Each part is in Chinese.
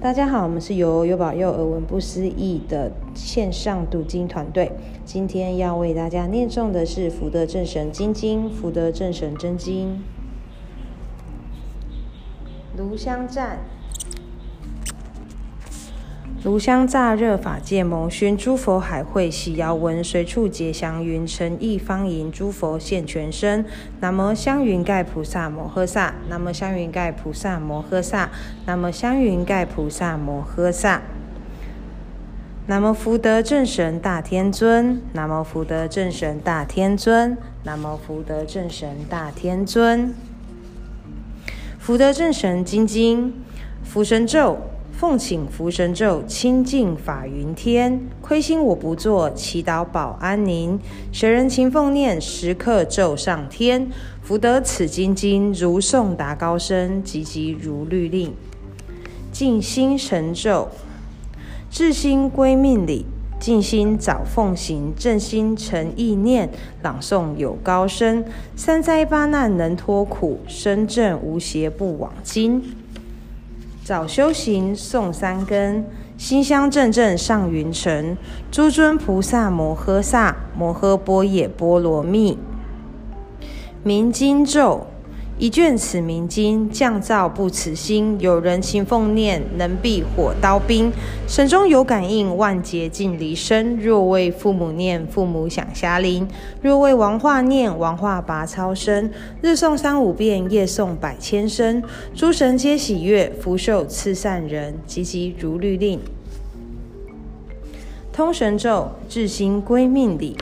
大家好，我们是由优保幼儿文不思议的线上读经团队。今天要为大家念诵的是福德正神金经、福德正神真经。炉香赞。炉香乍热，法界蒙熏，诸佛海会喜遥闻，随处结祥云，诚意方迎，诸佛现全身。南无香云盖菩萨摩诃萨，南无香云盖菩萨摩诃萨，南无香云盖菩萨摩诃萨。南无福德正神大天尊，南无福德正神大天尊，南无福德正神大天尊。福德正神金经，福神咒。奉请福神咒清净法云天，亏心我不做，祈祷保安宁。谁人勤奉念，时刻咒上天。福德此金经，如诵达高声，急急如律令。静心神咒，至心归命礼，静心早奉行，正心成意念，朗诵有高声。三灾八难能脱苦，身正无邪不枉经。早修行送三根，心香阵阵上云层。诸尊菩萨摩诃萨，摩诃般若波罗蜜。明经咒，一卷此明经，降噪不辞辛。有人勤奉念，能避火刀兵。神中有感应，万劫尽离身。若为父母念，父母享暇临；若为王化念，王化拔超生。日诵三五遍，夜诵百千声。诸神皆喜悦，福寿赐善人，急急如律令。通神咒，至心归命礼。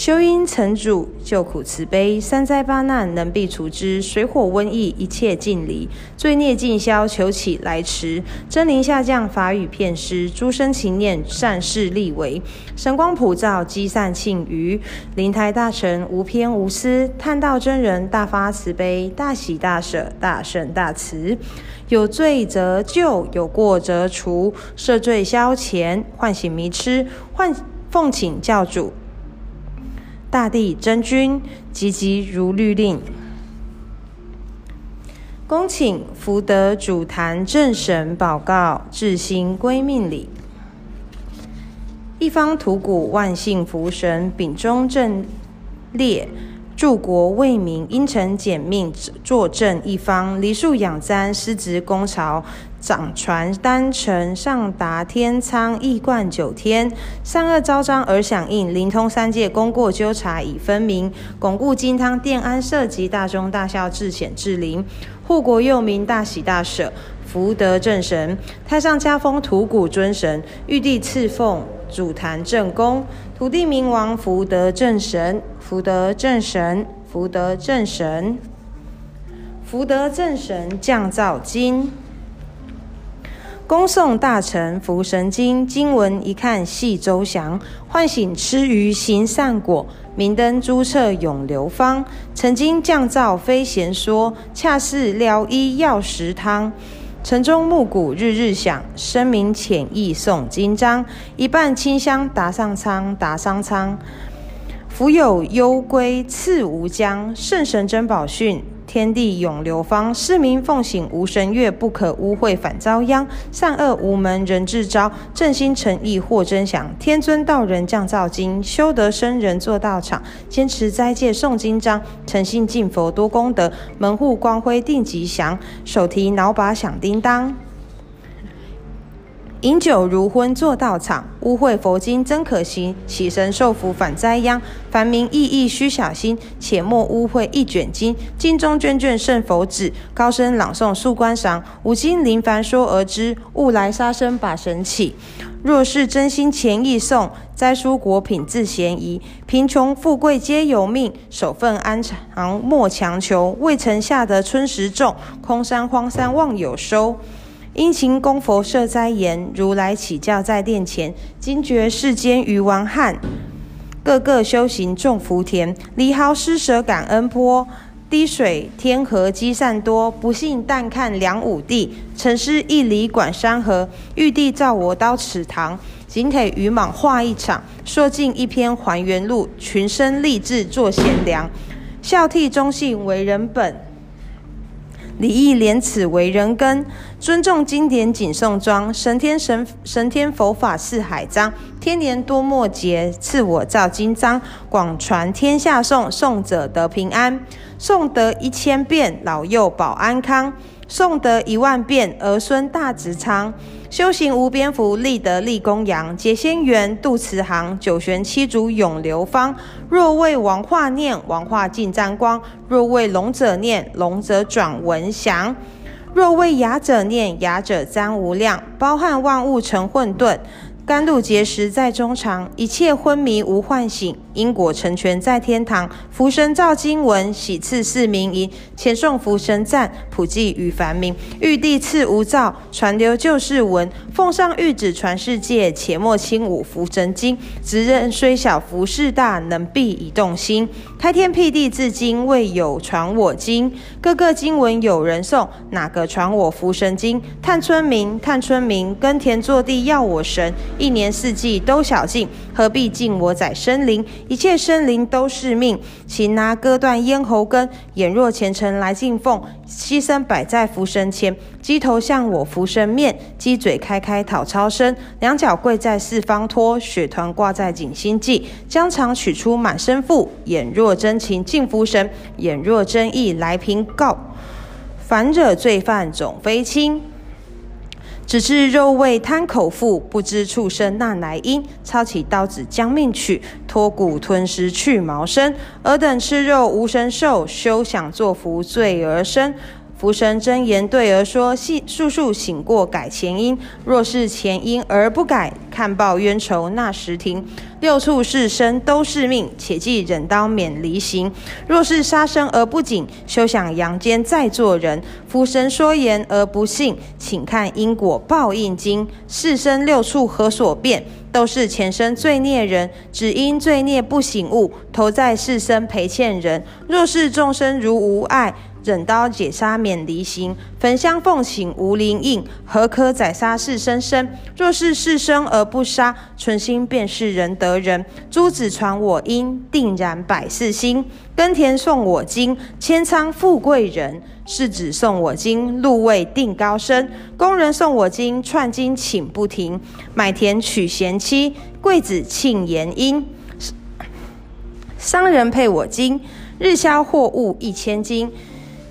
修因成主救苦慈悲，三灾八难能避除之，水火瘟疫一切尽离，罪孽尽消，求起来迟，真灵下降，法语遍施，诸生勤念善事力为，神光普照，积散庆余，灵台大成，无偏无私，探道真人大发慈悲，大喜大舍，大圣大慈，有罪则救，有过则除，赦罪消遣，唤醒迷痴，唤奉请教主。大地真君，急急如律令。恭请福德主坛正神宝誥，至心归命礼。一方土谷万幸福神，秉忠正烈，助国为民，因诚俭命，作正一方。梨树养簪，丝织功曹。掌传丹城，上达天仓，一贯九天，善恶昭彰而响应，灵通三界，功过纠察已分明，巩固金汤殿安社稷，大忠大孝至显至灵，护国佑民，大喜大舍，福德正神，太上加封土谷尊神，玉帝赐奉主坛正宫，土地冥王福德正神，福德正神，福德正神，福德正神降噪经。恭诵大乘福神经，经文一看细周详，唤醒痴愚行善果，明灯诸彻永流芳。曾经降噪非闲说，恰似疗医药食汤。晨钟暮鼓日日响，声名浅意诵金章。一半清香达上苍，达上苍。福有幽归赐无疆，圣神珍宝训。天地永流芳，市民奉行无神月，不可污秽反遭殃。善恶无门人自招，正心诚意获真祥。天尊道人降造经，修得生人做道场。坚持斋戒诵经章，诚信敬佛多功德，门户光辉定吉祥。手提脑把响叮当。饮酒如昏作道场，污秽佛经真可行。起身受福反灾殃。凡民意义须小心，且莫污秽一卷经。经中卷卷圣佛旨，高声朗诵速观赏。五经临凡说而知，勿来杀生把神起。若是真心虔意诵，斋蔬果品自嫌疑。贫穷富贵皆由命，守份安常莫强求。未曾下得春时种，空山荒山望有收。殷勤供佛设斋言，如来起教在殿前，惊觉世间愚顽汉，个个修行种福田。离毫施舍感恩波，滴水天河积善多。不信但看梁武帝，陈师一里管山河。玉帝造我刀尺堂，仅给愚莽画一场。说尽一篇还原录，群生立志做贤良，孝悌忠信为人本。礼义廉耻为人根，尊重经典谨送庄，神天神神天佛法四海章，天年多末节，赐我造金章，广传天下颂，颂者得平安，颂得一千遍，老幼保安康。诵得一万遍，儿孙大直昌；修行无边福，立德立公羊。解仙缘，渡慈航，九玄七祖永流芳。若为王化念，王化尽沾光；若为龙者念，龙者转文祥；若为雅者念，雅者沾无量。包含万物成混沌。甘露结实在中常，一切昏迷无唤醒，因果成全在天堂。福神照经文，喜赐四明银，前诵福神赞，普济与凡民。玉帝赐无照，传流旧世文。奉上玉旨传世界，且莫轻侮福神经。职任虽小，福事大，能必以动心。开天辟地至今，未有传我经。个个经文有人诵，哪个传我福神经？探村民，探村民，耕田作地要我神。一年四季都小尽，何必敬我宰生灵？一切生灵都是命，擒拿割断咽喉根。眼若虔诚来敬奉，牺牲摆在福神前。鸡头向我福神面，鸡嘴开开讨超生。两脚跪在四方托，血团挂在颈心际。将肠取出满身腹，眼若真情敬福神，眼若真意来平告。凡惹罪犯总非轻。只知肉味贪口腹，不知畜生那来因。抄起刀子将命取，脱骨吞食去毛身。尔等吃肉无神兽，休想作福罪而生。福神真言对儿说：速速醒过改前因。若是前因而不改，看报冤仇那时停。六畜是生都是命，且记忍刀免离刑。若是杀生而不谨，休想阳间再做人。福神说言而不信，请看因果报应经。是生六畜何所变？都是前生罪孽人，只因罪孽不醒悟，投在世生赔欠人。若是众生如无碍。忍刀解杀免离刑，焚香奉请无灵应，何可宰杀是生生？若是是生而不杀，存心便是仁德人。诸子传我音，定然百世兴。耕田送我经，千仓富贵人；士子送我经，禄位定高升。工人送我经，串金请不停。买田娶贤妻，贵子庆延姻。商人配我金，日销货物一千金。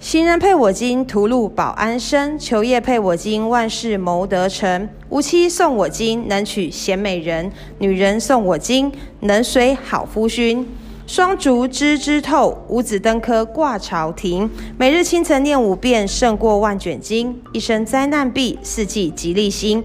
行人配我金，途路保安生；求业配我金，万事谋得成。无妻送我金，能娶贤美人；女人送我金，能随好夫勋。双竹枝枝透，五子登科挂朝廷。每日清晨念五遍，胜过万卷经。一生灾难避，四季吉利兴。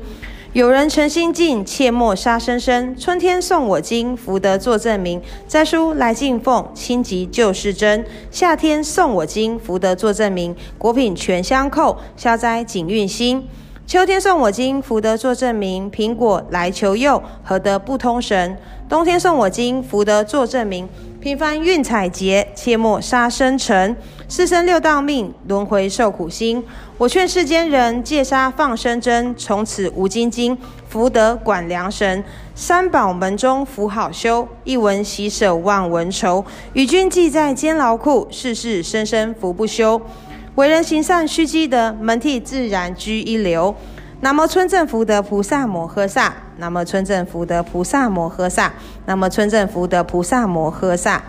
有人诚心敬，切莫杀生生。春天送我经，福德作证明。摘书来敬奉，亲吉就是真。夏天送我经，福德作证明。果品全相扣，消灾谨运心。秋天送我经，福德作证明。苹果来求佑，何得不通神？冬天送我经，福德作证明。平凡运彩劫，切莫杀生成。四生六道命，轮回受苦心。我劝世间人，戒杀放生真。从此无斤斤，福德管良神。三宝门中福好修，一文喜舍万文愁。与君济在艰劳苦，世世生生福不休。为人行善须积德，门第自然居一流。南无村正福德菩萨摩诃萨。南无村正福德菩萨摩诃萨，南无村正福德菩萨摩诃萨。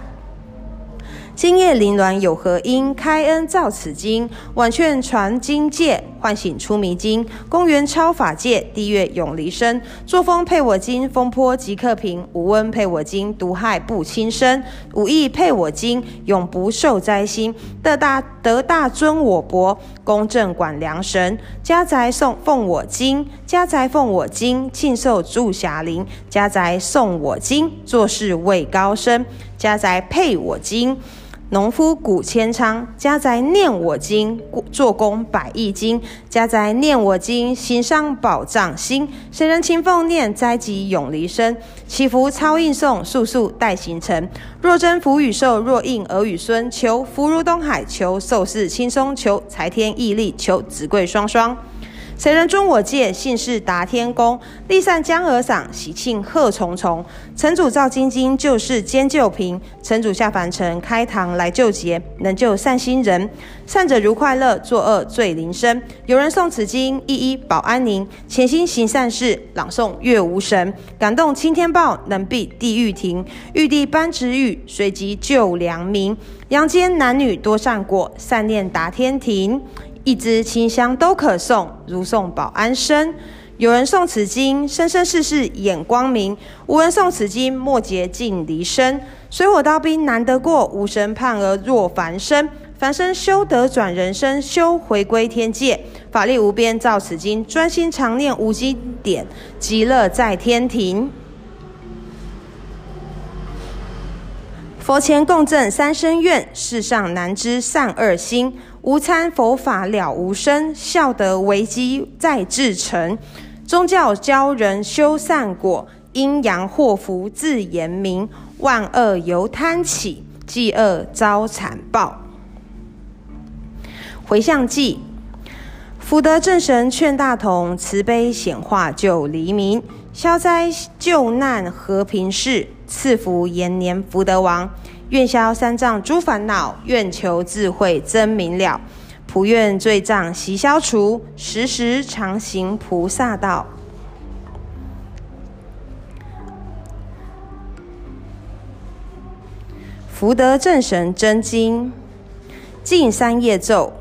今夜临鸾有何因？开恩造此经，宛劝传经戒，唤醒出迷津。公园超法界，地月永离身。作风配我经，风波即刻平；无温配我经，毒害不侵身。无益配我经，永不受灾星。得大得大尊我伯，公正管良神。家宅送奉我经，家宅奉我经，庆寿祝霞林。家宅送我经，做事位高升。家宅配我经。农夫谷千仓，家宅念我经，做工百亿金；家宅念我经，行商保障兴。谁人勤奉念，灾疾永离身。祈福超应诵，速速待行成。若真福与寿，若应儿与孙，求福如东海，求寿事轻松，求财天义利，求子贵双双。谁人遵我诫，信誓达天宫，立善江河赏，喜庆贺重重。城主赵晶晶救世兼救贫，城主下凡尘开堂来救劫，能救善心人。善者如快乐，作恶最临身。有人送此经，一一保安宁。潜心行善事，朗诵月无神。感动青天报，能避地狱庭。玉帝颁旨諭，随即救良民。阳间男女多善果，善念达天庭。一支清香都可送，如送保安生。有人送此经，生生世世眼光明；无人送此经，末节尽离身。水火刀兵难得过，无神判而若凡身。凡身修得转人身，修回归天界。法力无边造此经，专心常念无极点，极乐在天庭。佛前共赠三生愿，世上难知善恶心。无参佛法了无生，孝德为基再至诚。宗教教人修善果，阴阳祸福自言明。万恶由贪起，济恶遭惨报。回向偈：福德正神劝大同，慈悲显化救黎民，消灾救难和平事，赐福延年福德王。愿消三障诸烦恼，愿求智慧真明了，普愿罪障悉消除，时时常行菩萨道。福德正神真经，净三业咒，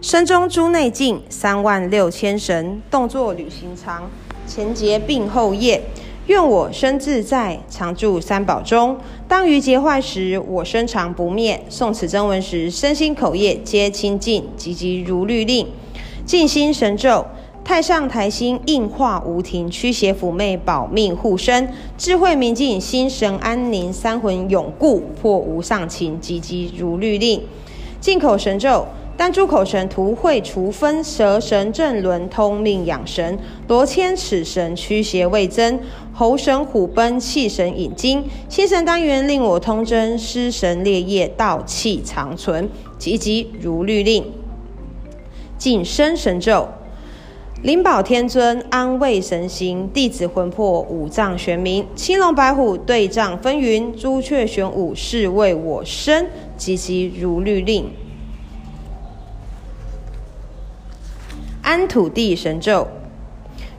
身中诸内净，三万六千神，动作履行常，前结并后业。愿我身自在，常住三宝中。当于劫坏时，我身常不灭。诵此真文时，身心口业皆清净，急急如律令。静心神咒：太上台心应化无停，驱邪伏魅保命护身，智慧明净心神安宁，三魂永固破无上情，急急如律令。净口神咒。丹珠口神图会除分，舌神正轮通命养神，罗千齿神驱邪卫增，猴神虎奔，气神引精，心神单元令我通真，尸神烈业道气长存，急急如律令。净身神咒，灵宝天尊安慰神行，弟子魂魄五脏玄冥，青龙白虎对仗纷纭，朱雀玄武是为我身，急急如律令。安土地神咒，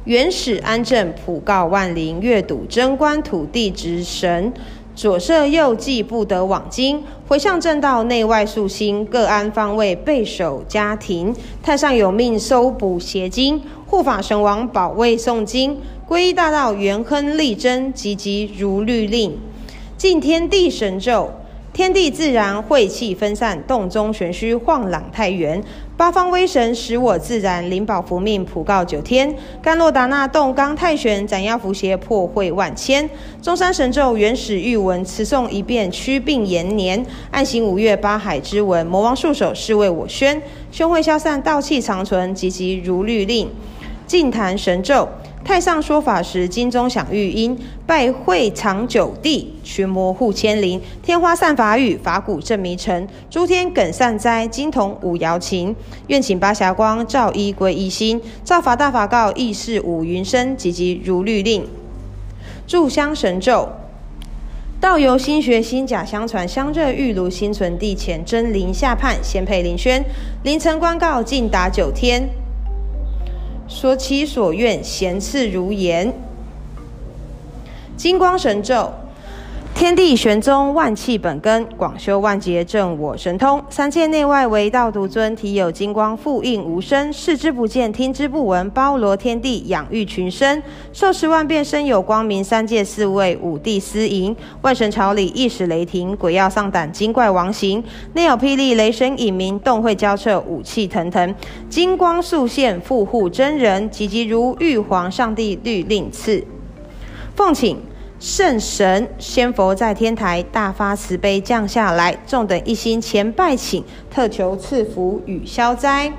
元始安正普告万灵，阅读贞观土地之神，左摄右济不得往经，回向正道内外肃心，各安方位备守家庭，太上有命搜捕邪精，护法神王保卫诵经，皈依大道元亨利贞，急急如律令，敬天地神咒。天地自然晦气分散，洞中玄虚晃朗太元。八方威神使我自然，灵宝伏命普告九天。甘洛达那洞罡太玄，斩妖伏邪破秽万千。中山神咒原始玉文，持诵一遍驱病延年。暗行五岳八海之文，魔王束手是为我宣。凶秽消散道气长存，急急如律令。净坛神咒。太上说法时，金钟响玉音；拜会长九地，群魔护千灵。天花散法雨，法鼓震迷尘。诸天梗善哉，金童舞瑶琴。愿请八霞光照一归一心，照法大法告，义释五云生，急急如律令。炷香神咒：道由心学，心假相传，香热玉炉心存地前，真灵下判，先配灵宣，灵层观告，尽达九天。所期所愿，咸赐如盐。金光神咒。天地玄宗，万气本根，广修万劫，正我神通。三界内外，唯道独尊，体有金光，复应无声。视之不见，听之不闻，包罗天地，养育群生。受持万变，身有光明。三界四位，五帝司迎。万神朝礼，一时雷霆，鬼要丧胆，精怪亡形。内有霹雳，雷声隐鸣，洞会交彻，武气腾腾。金光速现，复护真人，急急如玉皇上帝律令赐。奉请。圣神仙佛在天台，大发慈悲降下来，众等一心前拜请，特求赐福与消灾。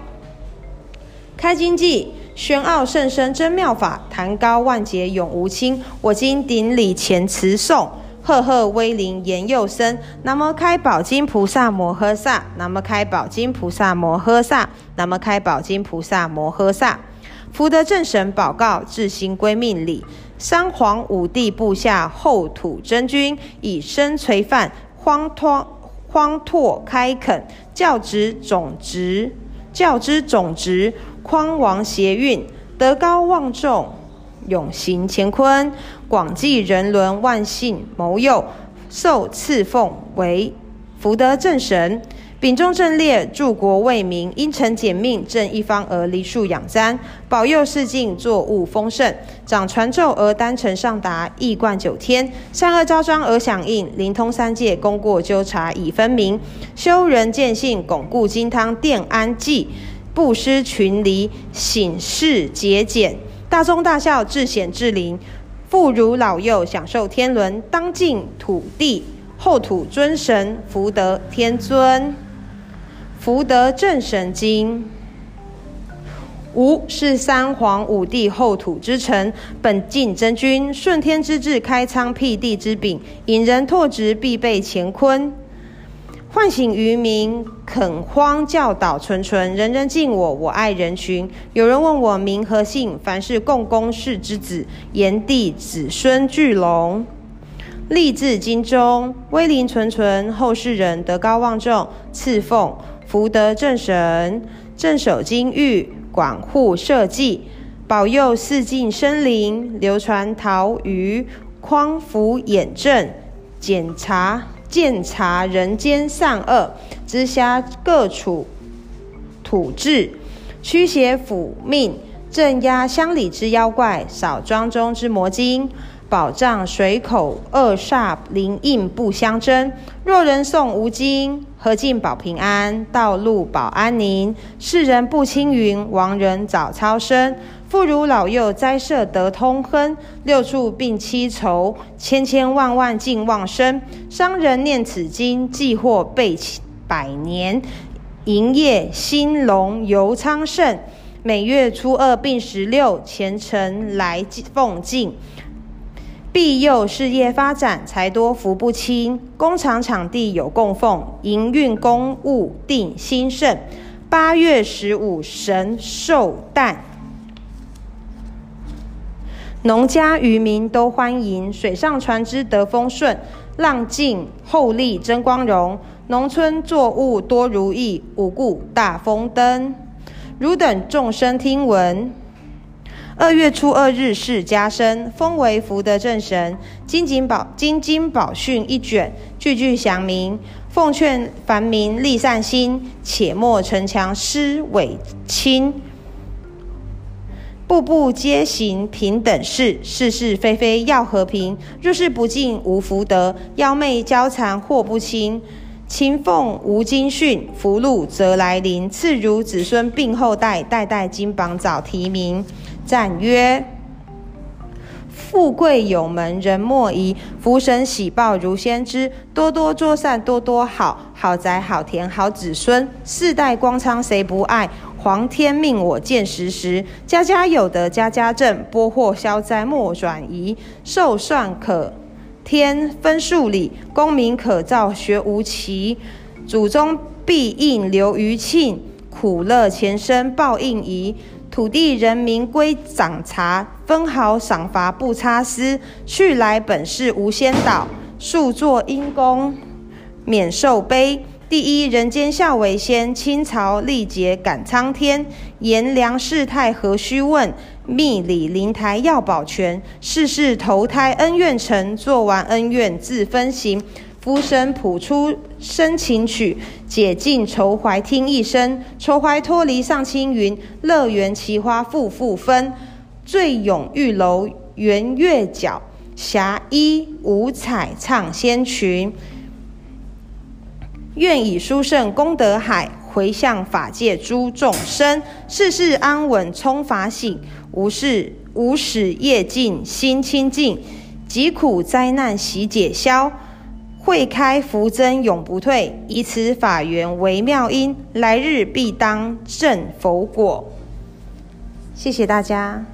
开经偈，宣奥圣身真妙法，坛高万劫永无倾。我今顶礼前词诵，赫赫威灵延佑生。南无开宝金菩萨摩诃萨，南无开宝金菩萨摩诃萨，南无开宝金菩萨摩诃萨。福德正神宝誥，至行归命礼。三皇五帝部下后土真君，以身垂范，荒托荒拓开垦，教之总职，教之总职，匡王协运，德高望重，永行乾坤，广济人伦，万幸谋佑，受赐奉为福德正神。秉忠正烈，助国为民，因臣简命，正一方而梨树养簪，保佑四境作物丰盛，掌传咒而丹承上达，亿贯九天，善恶昭彰而响应，灵通三界，功过纠察已分明，修仁见性，巩固金汤，奠安济，布施群离，省事节俭，大忠大孝，至显至灵，妇孺老幼享受天伦，当敬土地后土尊神，福德天尊。福德正神经，吾是三皇五帝后土之臣，本晋真君，顺天之志，开仓辟地之柄，引人拓殖，必备乾坤，唤醒愚民，垦荒教导纯纯，人人敬我，我爱人群。有人问我名何姓，凡是共工氏之子，炎帝子孙巨龙，立自京中，威灵纯纯，后世人德高望重，赐奉。福德正神，镇守金域，管护社稷，保佑四境生灵，流传陶语，匡扶衍正，检查鉴察人间善恶，知晓各处土质，驱邪抚命，镇压乡里之妖怪，扫庄中之魔精。保障水口二煞灵应不相争。若人诵吾经，何尽保平安，道路保安宁。世人不青云，亡人早超生。妇孺老幼灾社得通亨。六畜并七愁，千千万万尽旺生。商人念此经，既获备百年。营业兴隆游昌盛。每月初二并十六，虔诚来奉敬。庇佑事业发展，财多福不侵。工厂场地有供奉，营运公务定兴盛。八月十五神寿诞，农家渔民都欢迎。水上船只得风顺，浪静后利争光荣。农村作物多如意，五谷大丰登。汝等众生听闻。二月初二日是加生，封为福德正神。金经宝金经宝训一卷，句句祥明。奉劝凡民立善心，且莫逞强施伪亲。步步皆行平等事，是是非非要和平。若是不敬无福德，妖媚娇谗祸不清。勤奉吾经训，福禄则来临。赐汝子孙并后代，代代金榜早提名。赞曰：富贵有门人莫疑，福神喜报如先知。多多作善多多好，好宅好田好子孙，世代光昌谁不爱？皇天命我见时时，家家有德家家正，拨祸消灾莫转移。寿算可添分数里，功名可造学无期。祖宗必应留余庆，苦乐前生报应宜。土地人民归掌察，分毫赏罚不差私。去来本是无先导，数作因功免受悲。第一人间孝为先，清朝历劫感苍天。炎凉世态何须问，密礼灵台要保全。世世投胎恩怨成，做完恩怨自分行。福神谱出深情曲，解尽愁怀听一声。愁怀脱离上青云，乐园奇花复复芬。醉咏玉楼圆月角，霞衣五彩唱仙裙。愿以殊胜功德海，回向法界诸众生。世世安稳聪法醒，无事无始业尽心清净，疾苦灾难悉解消。慧开福增永不退，以此法缘为妙因，来日必当证佛果。谢谢大家。